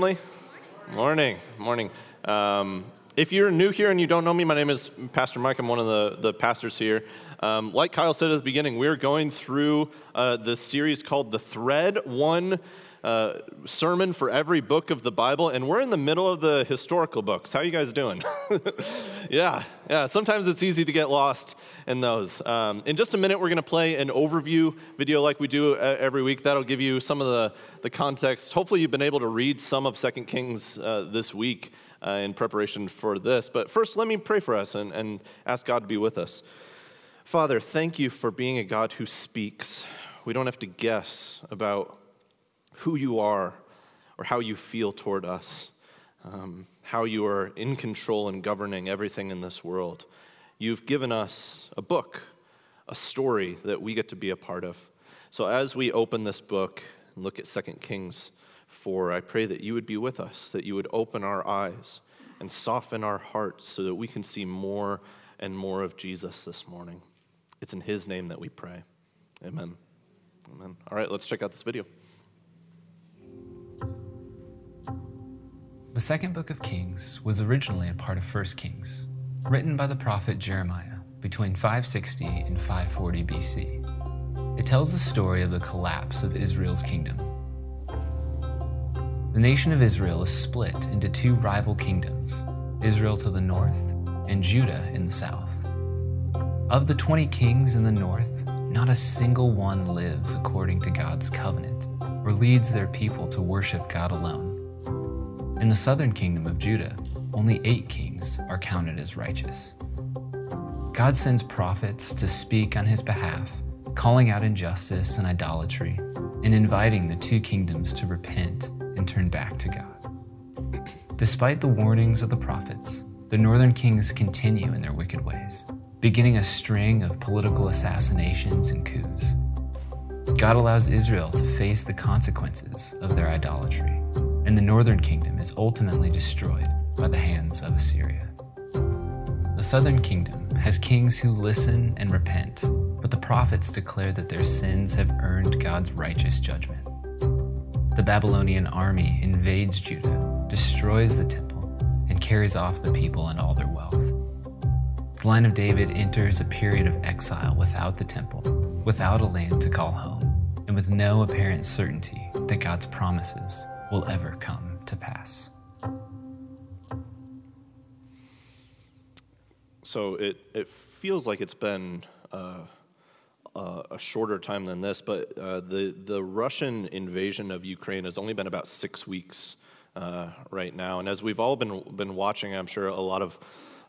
Morning. Morning. Morning. Um, if you're new here and you don't know me, my name is Pastor Mike. I'm one of the, the pastors here. Um, like Kyle said at the beginning, we're going through uh, the series called The Thread One uh, Sermon for Every Book of the Bible, and we're in the middle of the historical books. How are you guys doing? yeah, yeah. Sometimes it's easy to get lost in those. Um, in just a minute, we're going to play an overview video like we do uh, every week. That'll give you some of the, the context. Hopefully, you've been able to read some of Second Kings uh, this week uh, in preparation for this. But first, let me pray for us and, and ask God to be with us. Father, thank you for being a God who speaks. We don't have to guess about who you are or how you feel toward us, um, how you are in control and governing everything in this world. You've given us a book, a story that we get to be a part of. So as we open this book and look at 2 Kings 4, I pray that you would be with us, that you would open our eyes and soften our hearts so that we can see more and more of Jesus this morning. It's in his name that we pray. Amen. Amen. All right, let's check out this video. The second book of Kings was originally a part of First Kings, written by the prophet Jeremiah between 560 and 540 BC. It tells the story of the collapse of Israel's kingdom. The nation of Israel is split into two rival kingdoms Israel to the north and Judah in the south. Of the 20 kings in the north, not a single one lives according to God's covenant or leads their people to worship God alone. In the southern kingdom of Judah, only eight kings are counted as righteous. God sends prophets to speak on his behalf, calling out injustice and idolatry, and inviting the two kingdoms to repent and turn back to God. Despite the warnings of the prophets, the northern kings continue in their wicked ways, beginning a string of political assassinations and coups. God allows Israel to face the consequences of their idolatry and the northern kingdom is ultimately destroyed by the hands of Assyria. The southern kingdom has kings who listen and repent, but the prophets declare that their sins have earned God's righteous judgment. The Babylonian army invades Judah, destroys the temple, and carries off the people and all their wealth. The line of David enters a period of exile without the temple, without a land to call home, and with no apparent certainty that God's promises will ever come to pass. So it, it feels like it's been uh, uh, a shorter time than this, but uh, the, the Russian invasion of Ukraine has only been about six weeks uh, right now. And as we've all been, been watching, I'm sure a lot of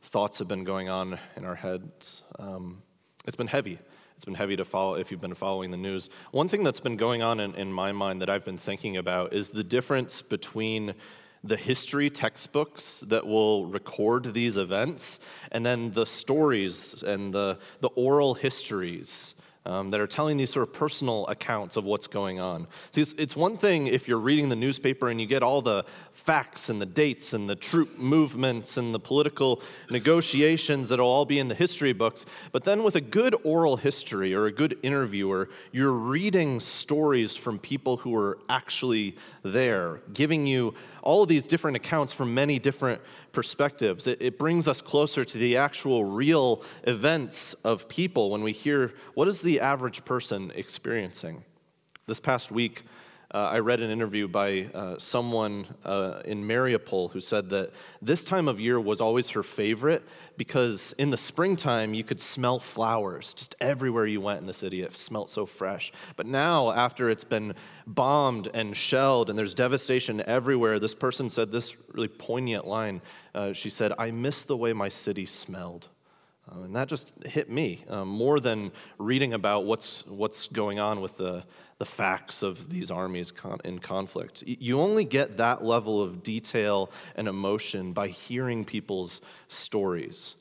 thoughts have been going on in our heads. Um, it's been heavy. It's been heavy to follow if you've been following the news. One thing that's been going on in, in my mind that I've been thinking about is the difference between the history textbooks that will record these events and then the stories and the, the oral histories um, that are telling these sort of personal accounts of what's going on. See, it's, it's, one thing if you're reading the newspaper and you get all the facts and the dates and the troop movements and the political negotiations that'll all be in the history books, but then with a good oral history or a good interviewer, you're reading stories from people who are actually there, giving you all of these different accounts from many different perspectives. It, it, brings us closer to the actual real events of people when we hear what is the average person experiencing. This past week, uh, I read an interview by uh, someone uh, in Mariupol who said that this time of year was always her favorite because in the springtime you could smell flowers just everywhere you went in the city. It smelled so fresh. But now, after it's been bombed and shelled and there's devastation everywhere, this person said this really poignant line. Uh, she said, I miss the way my city smelled. Uh, and that just hit me um, more than reading about what's, what's going on with the the facts of these armies in conflict. You only get that level of detail and emotion by hearing people's stories.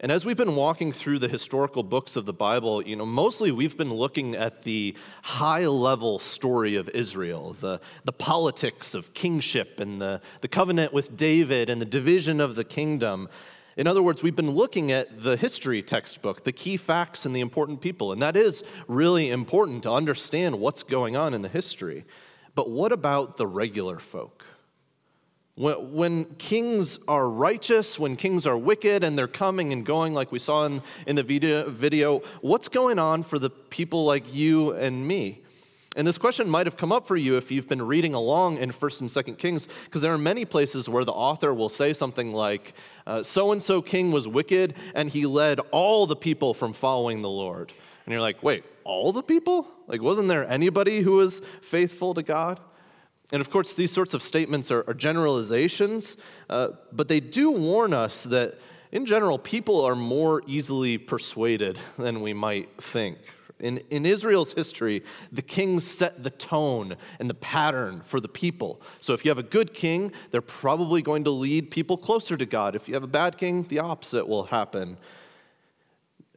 And as we've been walking through the historical books of the Bible, you know, mostly we've been looking at the high level story of Israel, the, the politics of kingship and the, the covenant with David and the division of the kingdom. In other words, we've been looking at the history textbook, the key facts and the important people, and that is really important to understand what's going on in the history. But what about the regular folk? When, kings are righteous, when kings are wicked, and they're coming and going, like we saw in, in the video, video, what's going on for the people like you and me? And this question might have come up for you if you've been reading along in 1st and 2nd Kings, because there are many places where the author will say something like, so and so king was wicked, and he led all the people from following the Lord. And you're like, wait, all the people? Like, wasn't there anybody who was faithful to God? And of course, these sorts of statements are, are generalizations, uh, but they do warn us that, in general, people are more easily persuaded than we might think. In, in Israel's history, the kings set the tone and the pattern for the people. So if you have a good king, they're probably going to lead people closer to God. If you have a bad king, the opposite will happen.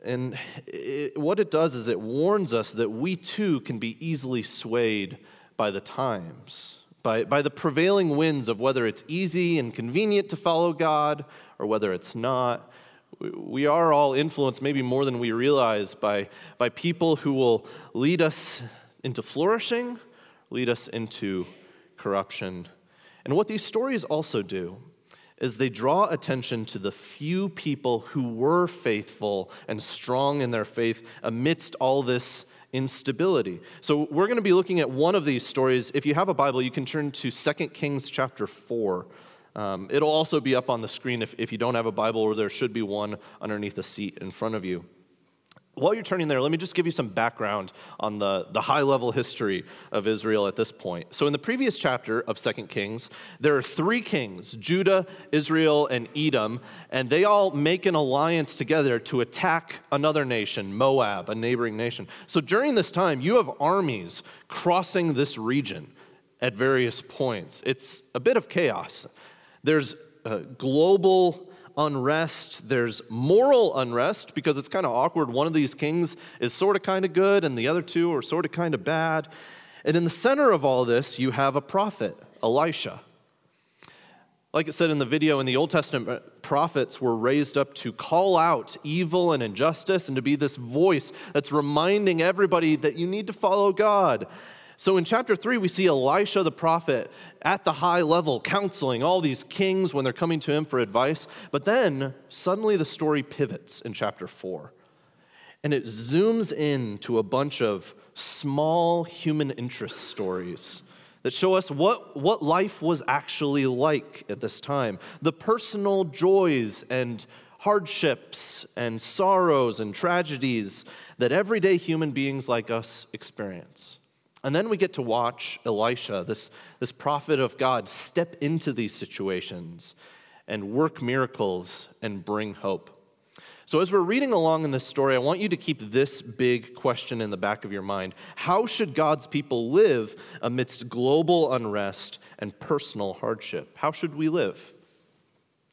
And it, what it does is it warns us that we too can be easily swayed by the times by, by the prevailing winds of whether it's easy and convenient to follow God or whether it's not. We are all influenced, maybe more than we realize, by, by people who will lead us into flourishing, lead us into corruption. And what these stories also do is they draw attention to the few people who were faithful and strong in their faith amidst all this instability. So we're going to be looking at one of these stories. If you have a Bible, you can turn to 2 Kings chapter 4. Um, it'll also be up on the screen if, if you don't have a Bible, or there should be one underneath the seat in front of you. While you're turning there, let me just give you some background on the, the high level history of Israel at this point. So, in the previous chapter of 2 Kings, there are three kings Judah, Israel, and Edom, and they all make an alliance together to attack another nation, Moab, a neighboring nation. So, during this time, you have armies crossing this region at various points. It's a bit of chaos. There's uh, global unrest, there's moral unrest because it's kind of awkward. One of these kings is sort of kind of good, and the other two are sort of kind of bad. And in the center of all this, you have a prophet, Elisha. Like it said in the video, in the Old Testament, uh, prophets were raised up to call out evil and injustice and to be this voice that's reminding everybody that you need to follow God. So in chapter 3, we see Elisha the prophet at the high level counseling all these kings when they're coming to him for advice. But then suddenly the story pivots in chapter 4. And it zooms in to a bunch of small human interest stories that show us what, what life was actually like at this time the personal joys and hardships and sorrows and tragedies that everyday human beings like us experience. And then we get to watch Elisha, this, this prophet of God, step into these situations and work miracles and bring hope. So, as we're reading along in this story, I want you to keep this big question in the back of your mind How should God's people live amidst global unrest and personal hardship? How should we live?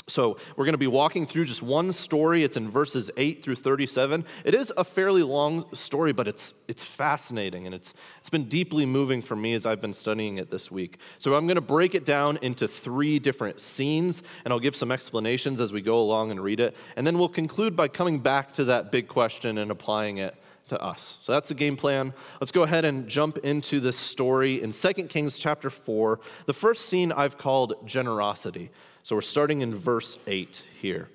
So, we're going to be walking through just one story. It's in verses 8 through 37. It is a fairly long story, but it's, it's fascinating and it's, it's been deeply moving for me as I've been studying it this week. So, I'm going to break it down into three different scenes, and I'll give some explanations as we go along and read it. And then we'll conclude by coming back to that big question and applying it to us. So that's the game plan. Let's go ahead and jump into this story in 2 Kings chapter 4. The first scene I've called generosity. So we're starting in verse 8 here.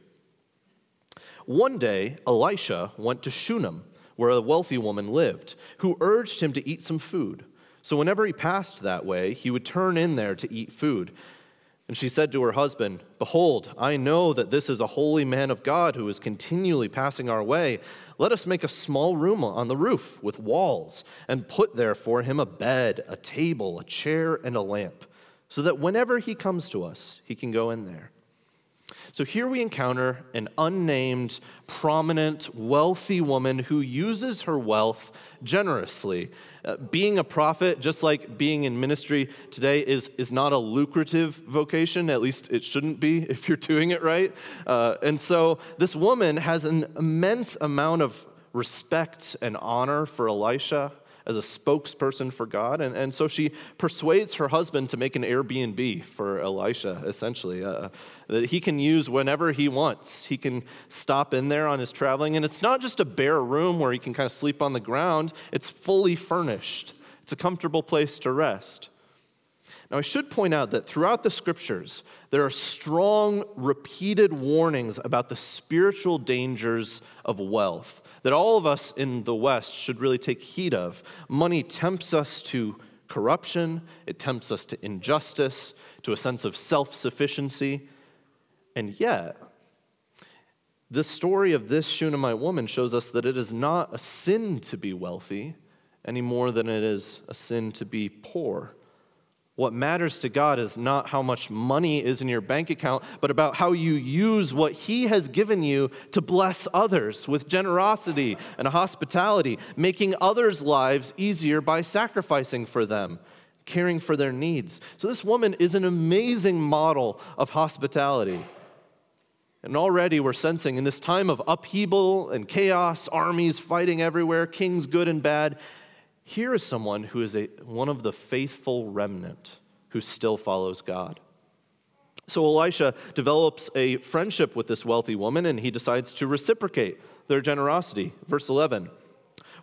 One day, Elisha went to Shunem, where a wealthy woman lived, who urged him to eat some food. So whenever he passed that way, he would turn in there to eat food. And she said to her husband, Behold, I know that this is a holy man of God who is continually passing our way. Let us make a small room on the roof with walls, and put there for him a bed, a table, a chair, and a lamp so that whenever he comes to us, he can go in there. So here we encounter an unnamed, prominent, wealthy woman who uses her wealth generously. Uh, being a prophet, just like being in ministry today, is, is not a lucrative vocation. At least it shouldn't be if you're doing it right. Uh, and so this woman has an immense amount of respect and honor for Elisha as a spokesperson for God. And, and so she persuades her husband to make an Airbnb for Elisha, essentially, uh, that he can use whenever he wants. He can stop in there on his traveling. And it's not just a bare room where he can kind of sleep on the ground, it's fully furnished. It's a comfortable place to rest. Now, I should point out that throughout the scriptures, there are strong, repeated warnings about the spiritual dangers of wealth that all of us in the West should really take heed of. Money tempts us to corruption, it tempts us to injustice, to a sense of self sufficiency. And yet, this story of this Shunammite woman shows us that it is not a sin to be wealthy any more than it is a sin to be poor. What matters to God is not how much money is in your bank account, but about how you use what He has given you to bless others with generosity and hospitality, making others' lives easier by sacrificing for them, caring for their needs. So, this woman is an amazing model of hospitality. And already we're sensing in this time of upheaval and chaos, armies fighting everywhere, kings good and bad, here is someone who is a, one of the faithful remnant who still follows God. So Elisha develops a friendship with this wealthy woman and he decides to reciprocate their generosity. Verse 11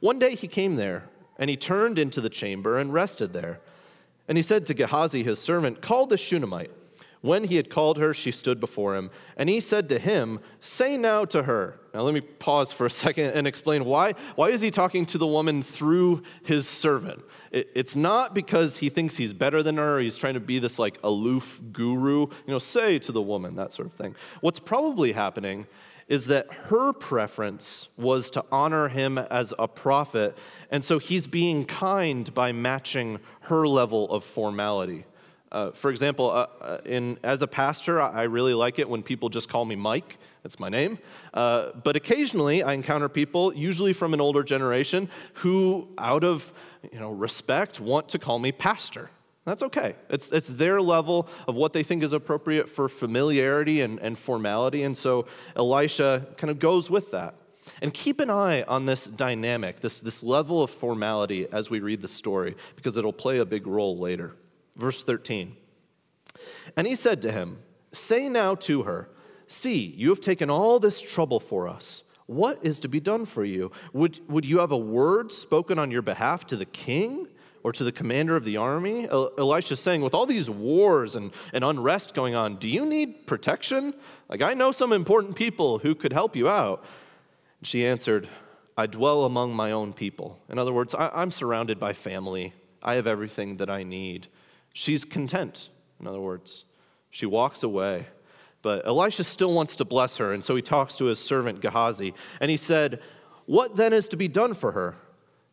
One day he came there and he turned into the chamber and rested there. And he said to Gehazi, his servant, Call the Shunammite. When he had called her, she stood before him, and he said to him, Say now to her. Now let me pause for a second and explain why. Why is he talking to the woman through his servant? it's not because he thinks he's better than her, he's trying to be this like aloof guru, you know, say to the woman, that sort of thing. What's probably happening is that her preference was to honor him as a prophet, and so he's being kind by matching her level of formality. Uh, for example, uh, uh, in, as a pastor, I really like it when people just call me Mike. That's my name. Uh, but occasionally, I encounter people, usually from an older generation, who, out of you know, respect, want to call me pastor. That's okay. It's, it's their level of what they think is appropriate for familiarity and, and formality. And so Elisha kind of goes with that. And keep an eye on this dynamic, this, this level of formality as we read the story, because it'll play a big role later. Verse 13. And he said to him, Say now to her, See, you have taken all this trouble for us. What is to be done for you? Would, would you have a word spoken on your behalf to the king or to the commander of the army? Elisha is saying, with all these wars and, and unrest going on, do you need protection? Like, I know some important people who could help you out. And She answered, I dwell among my own people. In other words, I, I'm surrounded by family. I have everything that I need. She's content, in other words. She walks away. But Elisha still wants to bless her, and so he talks to his servant Gehazi, and he said, What then is to be done for her?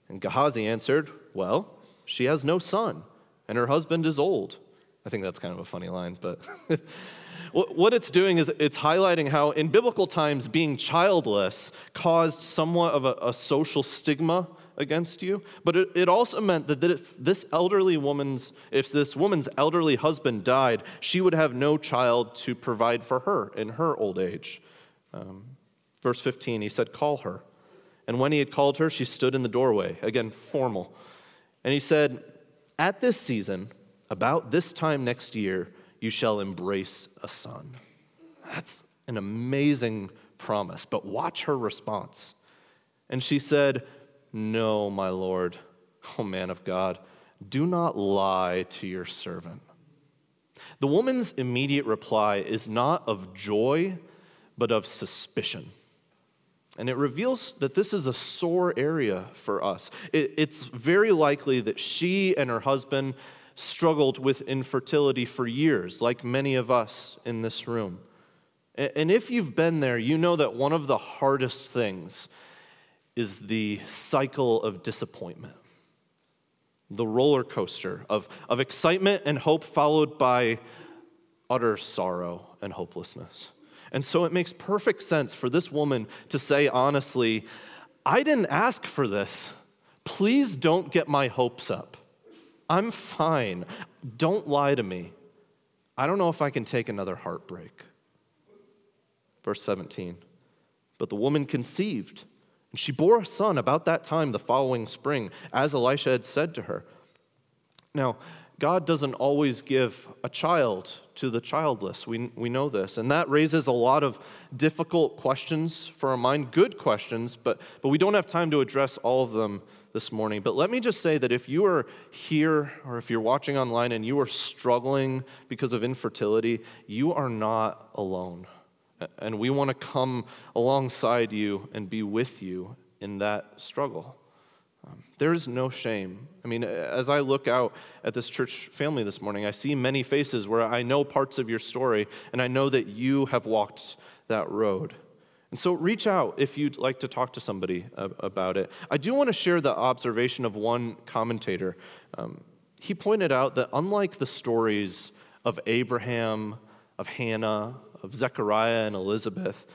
And Gehazi answered, Well, she has no son, and her husband is old. I think that's kind of a funny line, but what it's doing is it's highlighting how, in biblical times, being childless caused somewhat of a, a social stigma against you. But it, it also meant that if this elderly woman's, if this woman's elderly husband died, she would have no child to provide for her in her old age. Um, verse 15, he said, Call her. And when he had called her, she stood in the doorway. Again, formal. And he said, At this season, about this time next year, you shall embrace a son. That's an amazing promise, but watch her response. And she said, no, my Lord, O man of God, do not lie to your servant. The woman's immediate reply is not of joy, but of suspicion. And it reveals that this is a sore area for us. It, it's very likely that she and her husband struggled with infertility for years, like many of us in this room. And if you've been there, you know that one of the hardest things is the cycle of disappointment, the roller coaster of, of excitement and hope, followed by utter sorrow and hopelessness. And so it makes perfect sense for this woman to say honestly, I didn't ask for this. Please don't get my hopes up. I'm fine. Don't lie to me. I don't know if I can take another heartbreak. Verse 17. But the woman conceived she bore a son about that time the following spring, as Elisha had said to her. Now, God doesn't always give a child to the childless. We, we know this. And that raises a lot of difficult questions for our mind, good questions, but, but we don't have time to address all of them this morning. But let me just say that if you are here or if you're watching online and you are struggling because of infertility, you are not alone. And we want to come alongside you and be with you in that struggle. Um, there is no shame. I mean, as I look out at this church family this morning, I see many faces where I know parts of your story, and I know that you have walked that road. And so reach out if you'd like to talk to somebody about it. I do want to share the observation of one commentator. Um, he pointed out that unlike the stories of Abraham, of Hannah, of Zechariah and Elizabeth,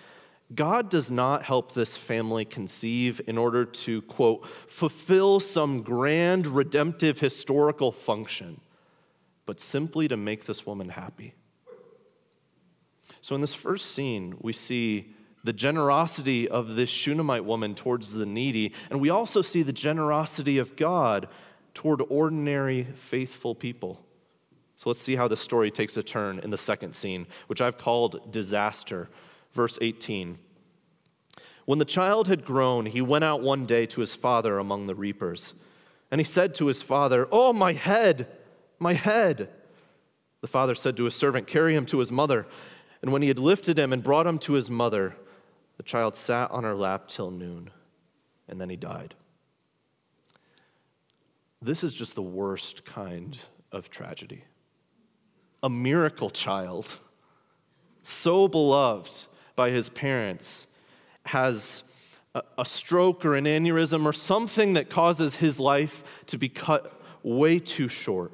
God does not help this family conceive in order to, quote, fulfill some grand redemptive historical function, but simply to make this woman happy. So in this first scene, we see the generosity of this Shunammite woman towards the needy, and we also see the generosity of God toward ordinary, faithful people. So let's see how the story takes a turn in the second scene, which I've called disaster. Verse 18. When the child had grown, he went out one day to his father among the reapers. And he said to his father, Oh, my head, my head. The father said to his servant, Carry him to his mother. And when he had lifted him and brought him to his mother, the child sat on her lap till noon, and then he died. This is just the worst kind of tragedy. A miracle child, so beloved by his parents, has a, stroke or an aneurysm or something that causes his life to be cut way too short.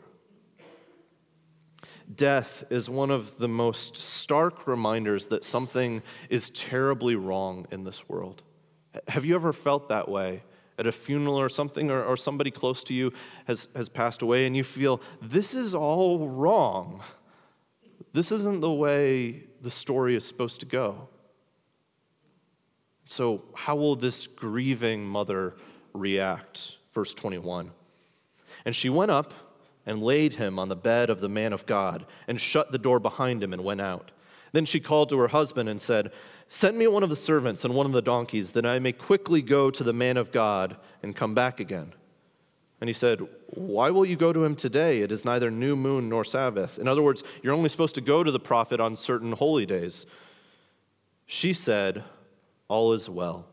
Death is one of the most stark reminders that something is terribly wrong in this world. Have you ever felt that way at a funeral or something, or, or somebody close to you has, has passed away, and you feel, this is all wrong? This isn't the way the story is supposed to go. So, how will this grieving mother react? Verse 21. And she went up and laid him on the bed of the man of God, and shut the door behind him and went out. Then she called to her husband and said, Send me one of the servants and one of the donkeys, that I may quickly go to the man of God and come back again. And he said, Why will you go to him today? It is neither new moon nor Sabbath. In other words, you're only supposed to go to the prophet on certain holy days. She said, All is well.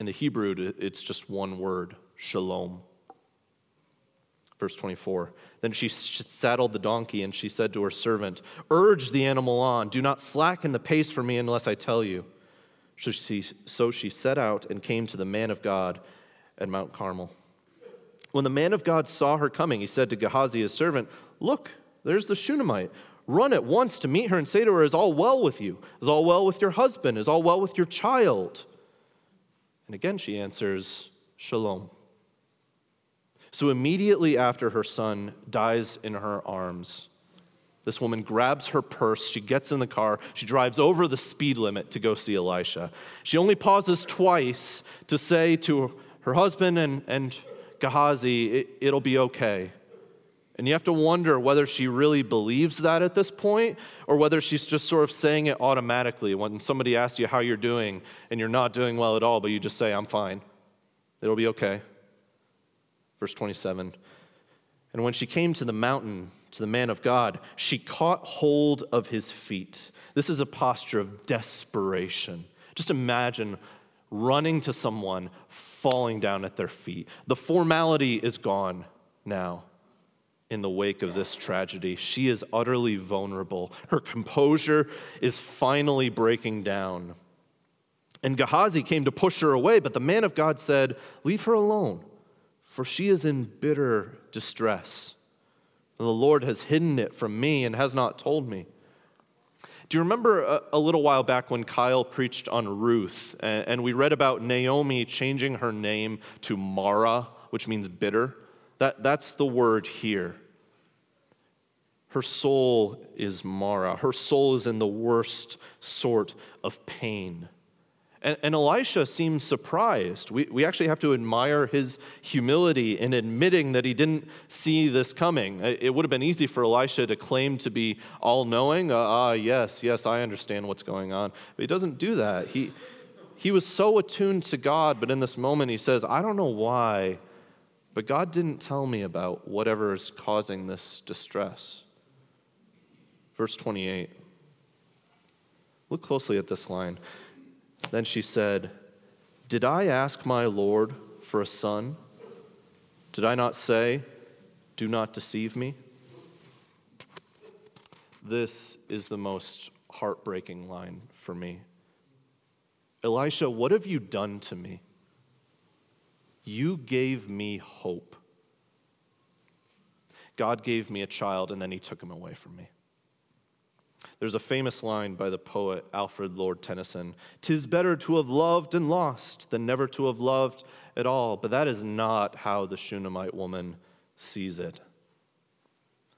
In the Hebrew, it's just one word, shalom. Verse 24. Then she saddled the donkey and she said to her servant, Urge the animal on. Do not slacken the pace for me unless I tell you. So she, so she set out and came to the man of God at Mount Carmel. When the man of God saw her coming, he said to Gehazi, his servant, Look, there's the Shunammite. Run at once to meet her and say to her, Is all well with you? Is all well with your husband? Is all well with your child? And again she answers, Shalom. So immediately after her son dies in her arms, this woman grabs her purse, she gets in the car, she drives over the speed limit to go see Elisha. She only pauses twice to say to her husband and, and Gehazi, it, it'll be okay. And you have to wonder whether she really believes that at this point or whether she's just sort of saying it automatically. When somebody asks you how you're doing and you're not doing well at all, but you just say, I'm fine, it'll be okay. Verse 27 And when she came to the mountain, to the man of God, she caught hold of his feet. This is a posture of desperation. Just imagine running to someone, falling down at their feet. The formality is gone now in the wake of this tragedy. She is utterly vulnerable. Her composure is finally breaking down. And Gehazi came to push her away, but the man of God said, Leave her alone for she is in bitter distress. The Lord has hidden it from me and has not told me. Do you remember a, a little while back when Kyle preached on Ruth, and, and we read about Naomi changing her name to Mara, which means bitter? That, that's the word here. Her soul is Mara. Her soul is in the worst sort of pain. And, and Elisha seems surprised. We, we actually have to admire his humility in admitting that he didn't see this coming. It would have been easy for Elisha to claim to be all knowing. Uh, ah, yes, yes, I understand what's going on. But he doesn't do that. He, he was so attuned to God, but in this moment he says, I don't know why, but God didn't tell me about whatever is causing this distress. Verse 28. Look closely at this line. Then she said, Did I ask my Lord for a son? Did I not say, Do not deceive me? This is the most heartbreaking line for me. Elisha, what have you done to me? You gave me hope. God gave me a child and then he took him away from me. There's a famous line by the poet Alfred Lord Tennyson Tis better to have loved and lost than never to have loved at all. But that is not how the Shunammite woman sees it.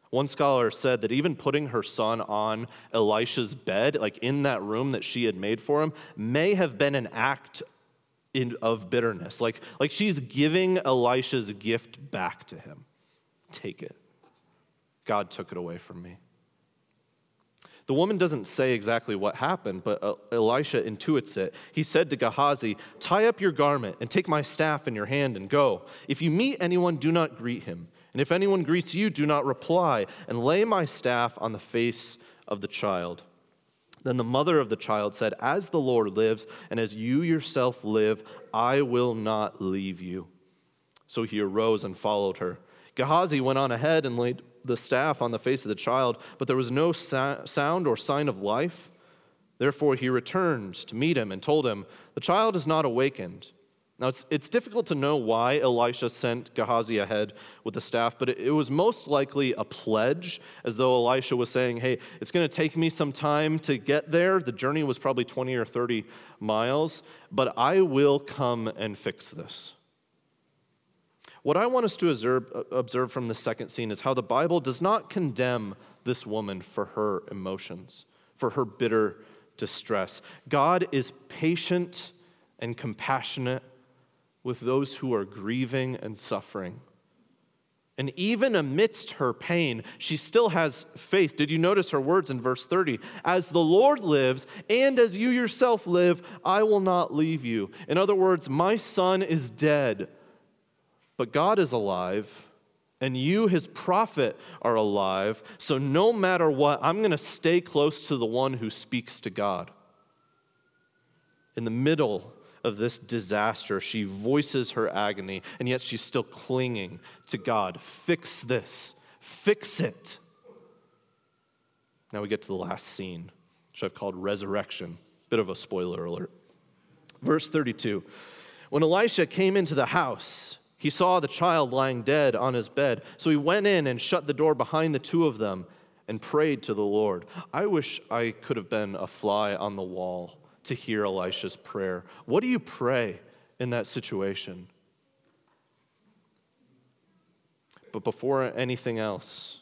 One scholar said that even putting her son on Elisha's bed, like in that room that she had made for him, may have been an act in, of bitterness. Like, like she's giving Elisha's gift back to him. Take it. God took it away from me. The woman doesn't say exactly what happened, but Elisha intuits it. He said to Gehazi, Tie up your garment and take my staff in your hand and go. If you meet anyone, do not greet him. And if anyone greets you, do not reply, and lay my staff on the face of the child. Then the mother of the child said, As the Lord lives, and as you yourself live, I will not leave you. So he arose and followed her. Gehazi went on ahead and laid the staff on the face of the child, but there was no sound or sign of life. Therefore he returned to meet him and told him, The child is not awakened. Now, it's, it's difficult to know why Elisha sent Gehazi ahead with the staff, but it, it was most likely a pledge, as though Elisha was saying, Hey, it's going to take me some time to get there. The journey was probably 20 or 30 miles, but I will come and fix this. What I want us to observe, observe from the second scene is how the Bible does not condemn this woman for her emotions, for her bitter distress. God is patient and compassionate with those who are grieving and suffering. And even amidst her pain, she still has faith. Did you notice her words in verse 30? As the Lord lives, and as you yourself live, I will not leave you. In other words, my son is dead, but God is alive, and you, his prophet, are alive. So no matter what, I'm going to stay close to the one who speaks to God. In the middle of this disaster, she voices her agony, and yet she's still clinging to God. Fix this, fix it. Now we get to the last scene, which I've called resurrection. Bit of a spoiler alert. Verse 32 When Elisha came into the house, he saw the child lying dead on his bed. So he went in and shut the door behind the two of them and prayed to the Lord. I wish I could have been a fly on the wall to hear Elisha's prayer. What do you pray in that situation? But before anything else,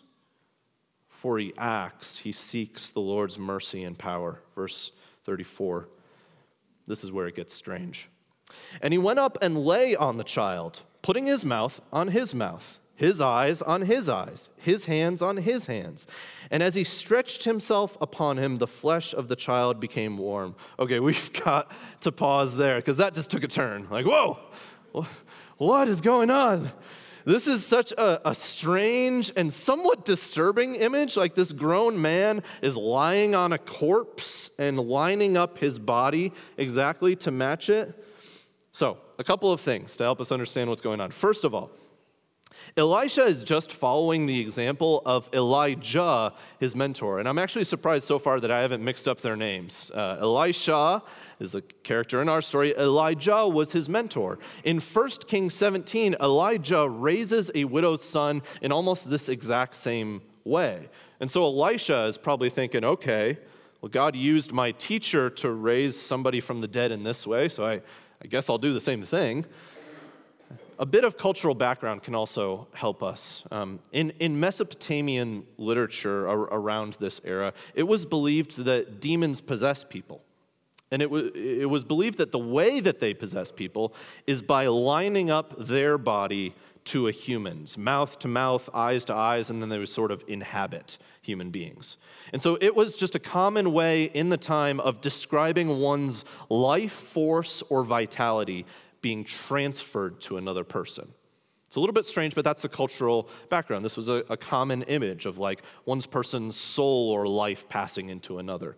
before he acts, he seeks the Lord's mercy and power. Verse 34. This is where it gets strange. And he went up and lay on the child, putting his mouth on his mouth his eyes on his eyes, his hands on his hands. And as he stretched himself upon him, the flesh of the child became warm. Okay, we've got to pause there because that just took a turn. Like, whoa, what is going on? This is such a, a, strange and somewhat disturbing image. Like this grown man is lying on a corpse and lining up his body exactly to match it. So, a couple of things to help us understand what's going on. First of all, Elisha is just following the example of Elijah, his mentor. And I'm actually surprised so far that I haven't mixed up their names. Uh, Elisha is the character in our story, Elijah was his mentor. In 1 Kings 17, Elijah raises a widow's son in almost this exact same way. And so Elisha is probably thinking, okay, well, God used my teacher to raise somebody from the dead in this way, so I, I guess I'll do the same thing. A bit of cultural background can also help us. Um, in, in Mesopotamian literature ar- around this era, it was believed that demons possess people. And it, w- it was believed that the way that they possess people is by lining up their body to a human's, mouth to mouth, eyes to eyes, and then they would sort of inhabit human beings. And so it was just a common way in the time of describing one's life force or vitality being transferred to another person. It's a little bit strange, but that's the cultural background. This was a, a common image of like one's person's soul or life passing into another.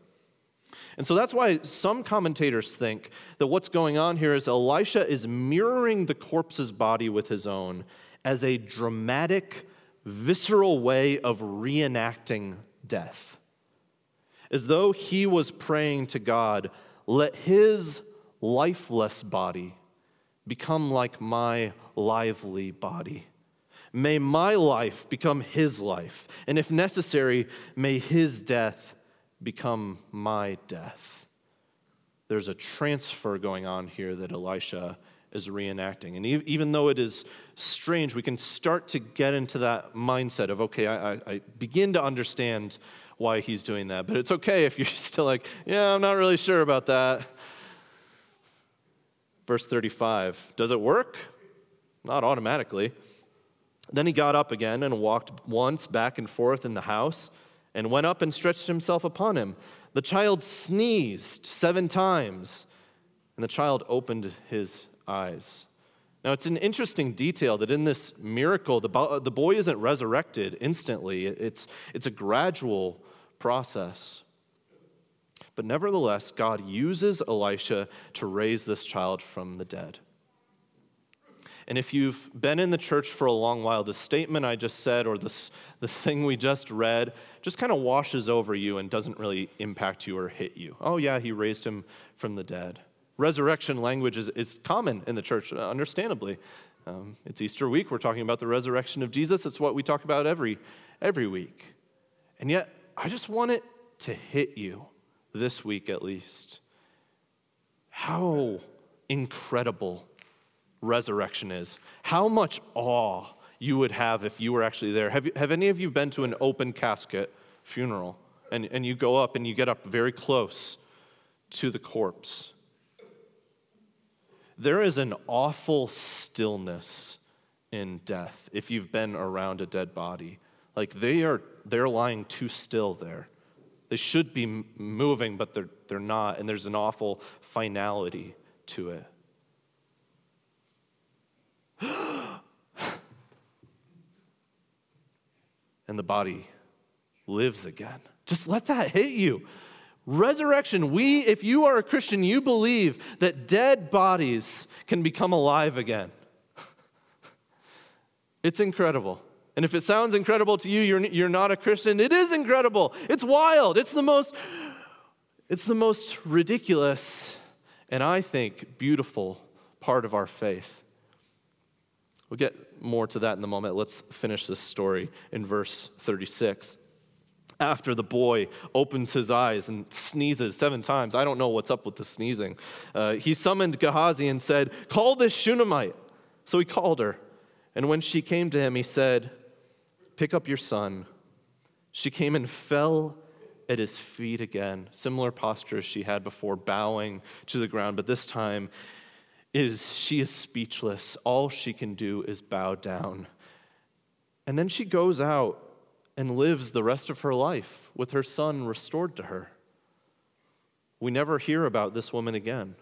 And so that's why some commentators think that what's going on here is Elisha is mirroring the corpse's body with his own as a dramatic, visceral way of reenacting death. As though he was praying to God, let his lifeless body become like my lively body. May my life become his life, and if necessary, may his death become my death. There's a transfer going on here that Elisha is reenacting. And even though it is strange, we can start to get into that mindset of, okay, I, I, begin to understand why he's doing that. But it's okay if you're still like, yeah, I'm not really sure about that. Verse 35 Does it work? Not automatically. Then he got up again and walked once back and forth in the house and went up and stretched himself upon him. The child sneezed seven times, and the child opened his eyes. Now, it's an interesting detail that in this miracle, the, bo- the boy isn't resurrected instantly, it's, it's a gradual process. But nevertheless, God uses Elisha to raise this child from the dead. And if you've been in the church for a long while, the statement I just said or this, the thing we just read just kind of washes over you and doesn't really impact you or hit you. Oh, yeah, he raised him from the dead. Resurrection language is, is common in the church, uh, understandably. Um, it's Easter week. We're talking about the resurrection of Jesus. It's what we talk about every, every week. And yet, I just want it to hit you this week at least. How incredible resurrection is, how much awe you would have if you were actually there. Have, you, have any of you been to an open casket funeral and, and you go up and you get up very close to the corpse? There is an awful stillness in death if you've been around a dead body. Like they are, they're lying too still there. They should be moving, but they're, they're not, and there's an awful finality to it. And the body lives again. Just let that hit you. Resurrection, we, if you are a Christian, you believe that dead bodies can become alive again. it's incredible. And if it sounds incredible to you, you're, you're not a Christian. It is incredible. It's wild. It's the most, it's the most ridiculous and I think beautiful part of our faith. We'll get more to that in a moment. Let's finish this story in verse 36. After the boy opens his eyes and sneezes seven times, I don't know what's up with the sneezing. Uh, he summoned Gehazi and said, Call this Shunammite. So he called her. And when she came to him, he said, Pick up your son. She came and fell at his feet again, similar posture as she had before, bowing to the ground, but this time is she is speechless. All she can do is bow down. And then she goes out and lives the rest of her life with her son restored to her. We never hear about this woman again.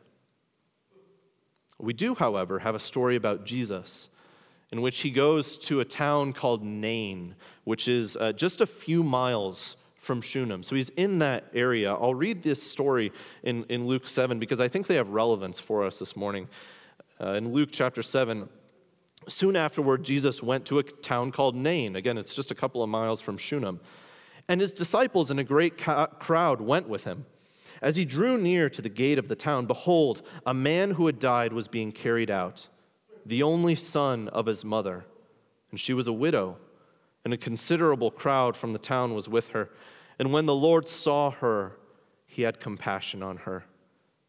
We do, however, have a story about Jesus in which he goes to a town called Nain, which is uh, just a few miles from Shunem. So he's in that area. I'll read this story in, in Luke 7 because I think they have relevance for us this morning. Uh, in Luke chapter 7, soon afterward, Jesus went to a town called Nain. Again, it's just a couple of miles from Shunem. And his disciples and a great crowd went with him. As he drew near to the gate of the town, behold, a man who had died was being carried out, the only son of his mother. And she was a widow, and a considerable crowd from the town was with her. And when the Lord saw her, he had compassion on her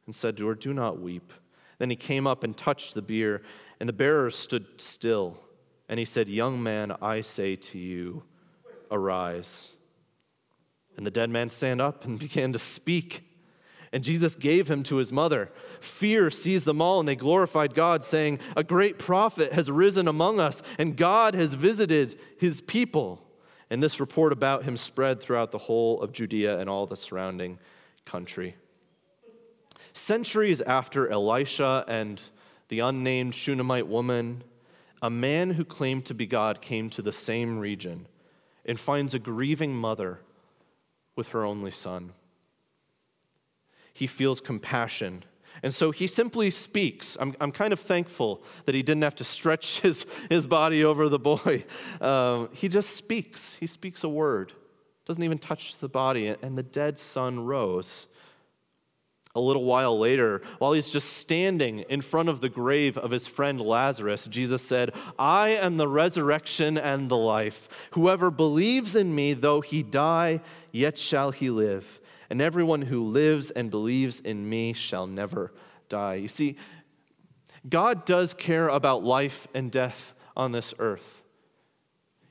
and said to her, Do not weep. Then he came up and touched the bier, and the bearers stood still. And he said, Young man, I say to you, arise. And the dead man stand up and began to speak. And Jesus gave him to his mother. Fear seized them all, and they glorified God, saying, A great prophet has risen among us, and God has visited his people. And this report about him spread throughout the whole of Judea and all the surrounding country. Centuries after Elisha and the unnamed Shunammite woman, a man who claimed to be God came to the same region and finds a grieving mother with her only son he feels compassion. And so he simply speaks. I'm, I'm kind of thankful that he didn't have to stretch his, his body over the boy. Um, he just speaks. He speaks a word, doesn't even touch the body, and the dead son rose. A little while later, while he's just standing in front of the grave of his friend Lazarus, Jesus said, I am the resurrection and the life. Whoever believes in me, though he die, yet shall he live and everyone who lives and believes in me shall never die. You see, God does care about life and death on this earth.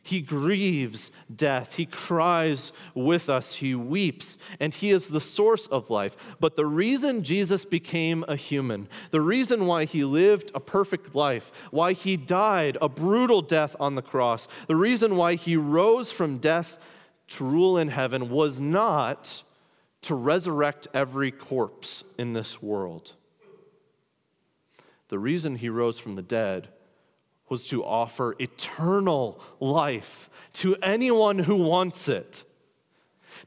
He grieves death. He cries with us. He weeps. And He is the source of life. But the reason Jesus became a human, the reason why He lived a perfect life, why He died a brutal death on the cross, the reason why He rose from death to rule in heaven was not to resurrect every corpse in this world. The reason he rose from the dead was to offer eternal life to anyone who wants it,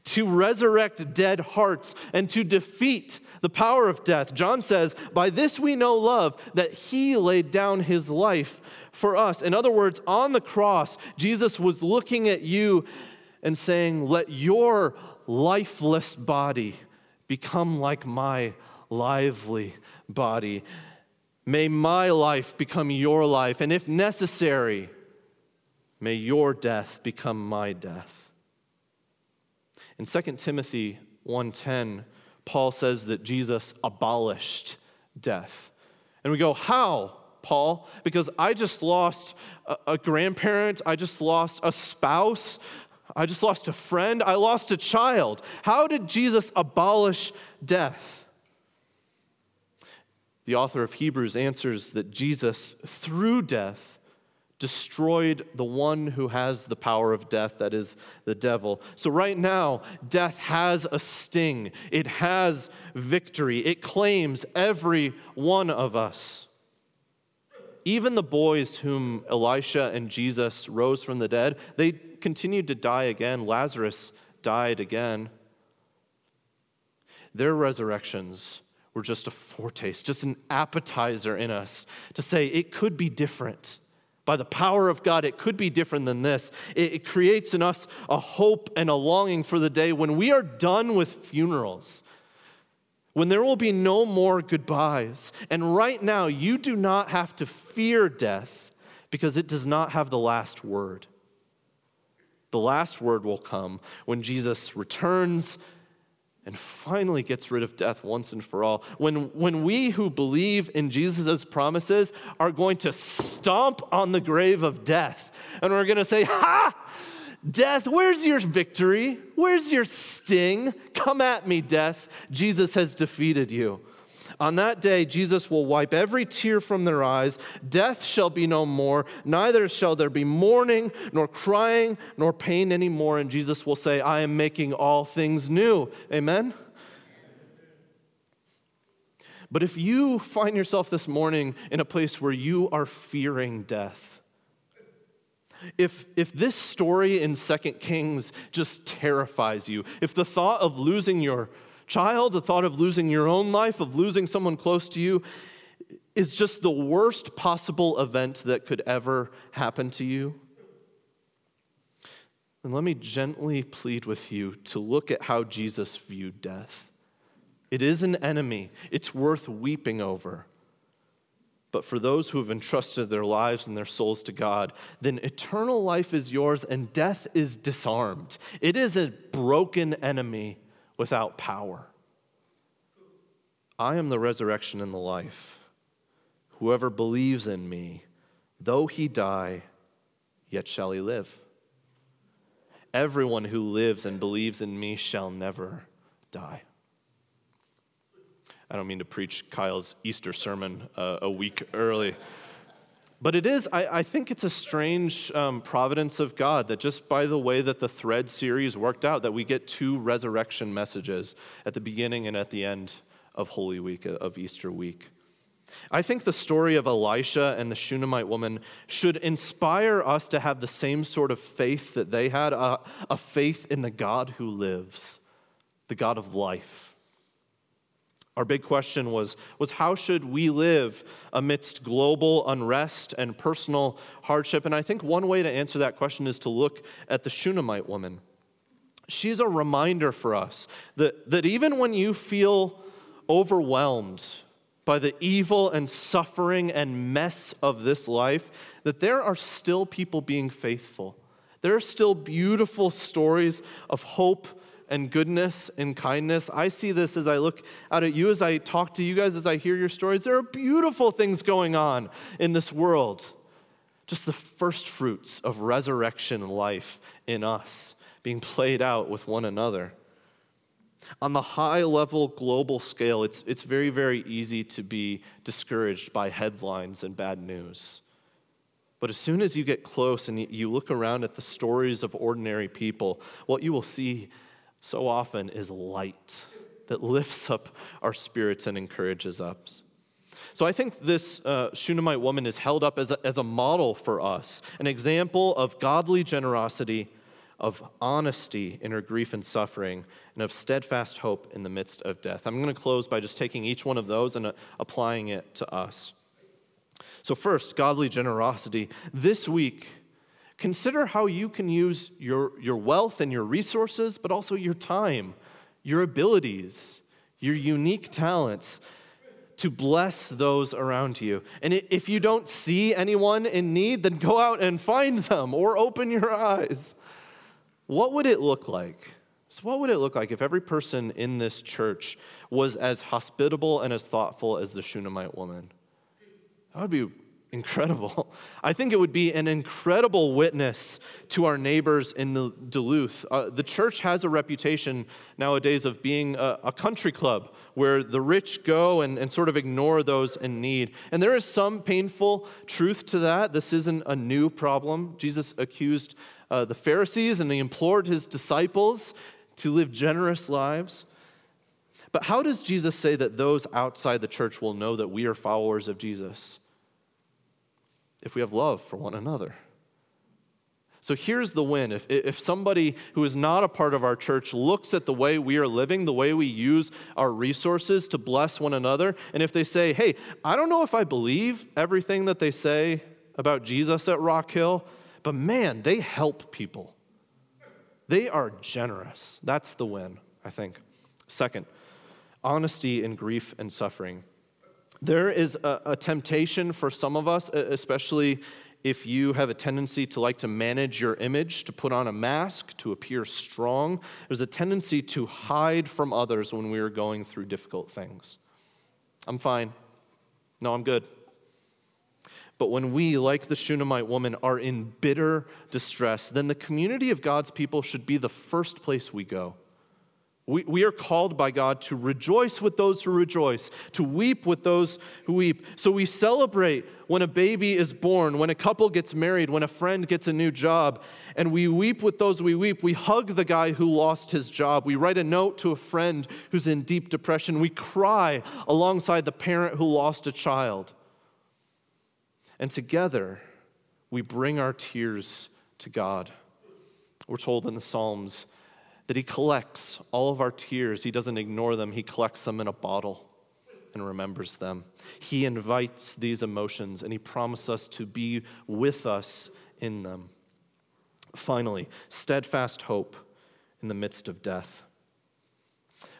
to resurrect dead hearts, and to defeat the power of death. John says, By this we know love, that he laid down his life for us. In other words, on the cross, Jesus was looking at you and saying, Let your lifeless body become like my lively body. May my life become your life, and if necessary, may your death become my death. In 2 Timothy 1:10, Paul says that Jesus abolished death. And we go, "How?" Paul, because I just lost a, a grandparent, I just lost a spouse, I just lost a friend. I lost a child. How did Jesus abolish death? The author of Hebrews answers that Jesus, through death, destroyed the one who has the power of death, that is the devil. So, right now, death has a sting, it has victory, it claims every one of us. Even the boys whom Elisha and Jesus rose from the dead, they continued to die again. Lazarus died again. Their resurrections were just a foretaste, just an appetizer in us to say it could be different. By the power of God, it could be different than this. It, it creates in us a hope and a longing for the day when we are done with funerals, when there will be no more goodbyes. And right now, you do not have to fear death because it does not have the last word. The last word will come when Jesus returns and finally gets rid of death once and for all. When, when we who believe in Jesus' promises are going to stomp on the grave of death and we're going to say, Ha! Death, where's your victory? Where's your sting? Come at me, death. Jesus has defeated you. On that day, Jesus will wipe every tear from their eyes. Death shall be no more, neither shall there be mourning, nor crying, nor pain anymore. And Jesus will say, I am making all things new. Amen? But if you find yourself this morning in a place where you are fearing death, if, if this story in Second Kings just terrifies you, if the thought of losing your child, the thought of losing your own life, of losing someone close to you, is just the worst possible event that could ever happen to you. And let me gently plead with you to look at how Jesus viewed death. It is an enemy, it's worth weeping over. But for those who have entrusted their lives and their souls to God, then eternal life is yours and death is disarmed. It is a broken enemy without power. I am the resurrection and the life. Whoever believes in me, though he die, yet shall he live. Everyone who lives and believes in me shall never die. I don't mean to preach Kyle's Easter sermon uh, a week early. But it is, I, I think it's a strange um, providence of God that just by the way that the thread series worked out, that we get two resurrection messages at the beginning and at the end of Holy Week, of Easter week. I think the story of Elisha and the Shunammite woman should inspire us to have the same sort of faith that they had a, a faith in the God who lives, the God of life. Our big question was, was how should we live amidst global unrest and personal hardship? And I think one way to answer that question is to look at the Shunammite woman. She's a reminder for us that, that even when you feel overwhelmed by the evil and suffering and mess of this life, that there are still people being faithful. There are still beautiful stories of hope and goodness and kindness. I see this as I look out at you, as I talk to you guys, as I hear your stories. There are beautiful things going on in this world. Just the first fruits of resurrection life in us being played out with one another. On the high level global scale, it's, it's very, very easy to be discouraged by headlines and bad news. But as soon as you get close and you look around at the stories of ordinary people, what you will see so often is light that lifts up our spirits and encourages us. So I think this uh, Shunammite woman is held up as a, as a model for us, an example of godly generosity, of honesty in her grief and suffering, and of steadfast hope in the midst of death. I'm going to close by just taking each one of those and uh, applying it to us. So, first, godly generosity. This week, Consider how you can use your, your wealth and your resources, but also your time, your abilities, your unique talents to bless those around you. And if you don't see anyone in need, then go out and find them or open your eyes. What would it look like? So, what would it look like if every person in this church was as hospitable and as thoughtful as the Shunammite woman? That would be incredible. I think it would be an incredible witness to our neighbors in the Duluth. Uh, the church has a reputation nowadays of being a, a, country club where the rich go and, and sort of ignore those in need. And there is some painful truth to that. This isn't a new problem. Jesus accused uh, the Pharisees and he implored his disciples to live generous lives. But how does Jesus say that those outside the church will know that we are followers of Jesus? If we have love for one another. So here's the win. If, if somebody who is not a part of our church looks at the way we are living, the way we use our resources to bless one another, and if they say, hey, I don't know if I believe everything that they say about Jesus at Rock Hill, but man, they help people. They are generous. That's the win, I think. Second, honesty in grief and suffering. There is a, a temptation for some of us, especially if you have a tendency to like to manage your image, to put on a mask, to appear strong, there's a tendency to hide from others when we are going through difficult things. I'm fine. No, I'm good. But when we, like the Shunammite woman, are in bitter distress, then the community of God's people should be the first place we go. We, we are called by God to rejoice with those who rejoice, to weep with those who weep. So we celebrate when a baby is born, when a couple gets married, when a friend gets a new job, and we weep with those we weep. We hug the guy who lost his job. We write a note to a friend who's in deep depression. We cry alongside the parent who lost a child. And together, we bring our tears to God. We're told in the Psalms that He collects all of our tears. He doesn't ignore them, He collects them in a bottle and remembers them. He invites these emotions and He promises us to be with us in them. Finally, steadfast hope in the midst of death.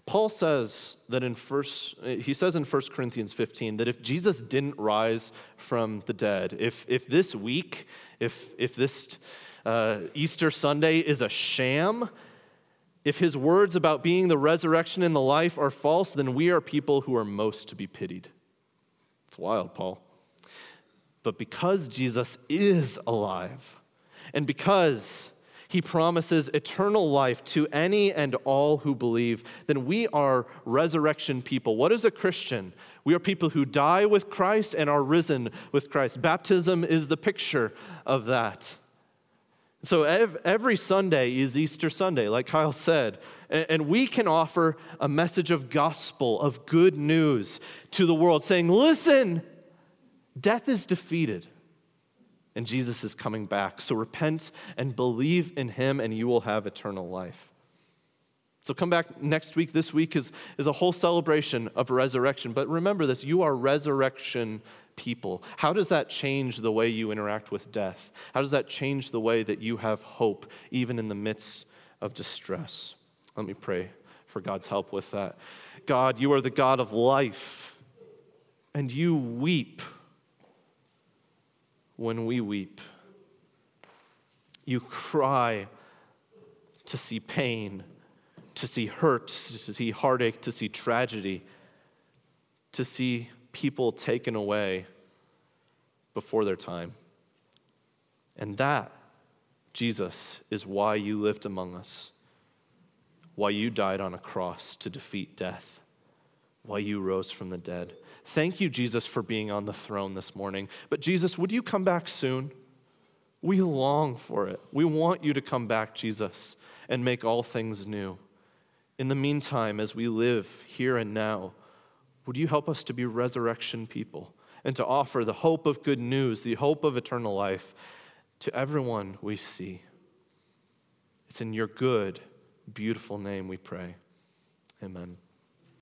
Paul says that in first, he says in 1 Corinthians 15 that if Jesus didn't rise from the dead, if, if this week, if, if this uh, Easter Sunday is a sham, if his words about being the resurrection and the life are false, then we are people who are most to be pitied. It's wild, Paul. But because Jesus is alive, and because He promises eternal life to any and all who believe. Then we are resurrection people. What is a Christian? We are people who die with Christ and are risen with Christ. Baptism is the picture of that. So every Sunday is Easter Sunday, like Kyle said. And we can offer a message of gospel, of good news to the world, saying, listen, death is defeated and Jesus is coming back. So repent and believe in him, and you will have eternal life. So come back next week. This week is, is a whole celebration of resurrection. But remember this you are resurrection people. How does that change the way you interact with death? How does that change the way that you have hope, even in the midst of distress? Let me pray for God's help with that. God, you are the God of life, and you weep when we weep. You cry to see pain, to see hurt, to see heartache, to see tragedy, to see people taken away before their time. And that, Jesus, is why you lived among us, why you died on a cross to defeat death, why you rose from the dead. Thank you, Jesus, for being on the throne this morning. But, Jesus, would you come back soon? We long for it. We want you to come back, Jesus, and make all things new. In the meantime, as we live here and now, would you help us to be resurrection people and to offer the hope of good news, the hope of eternal life to everyone we see? It's in your good, beautiful name we pray. Amen.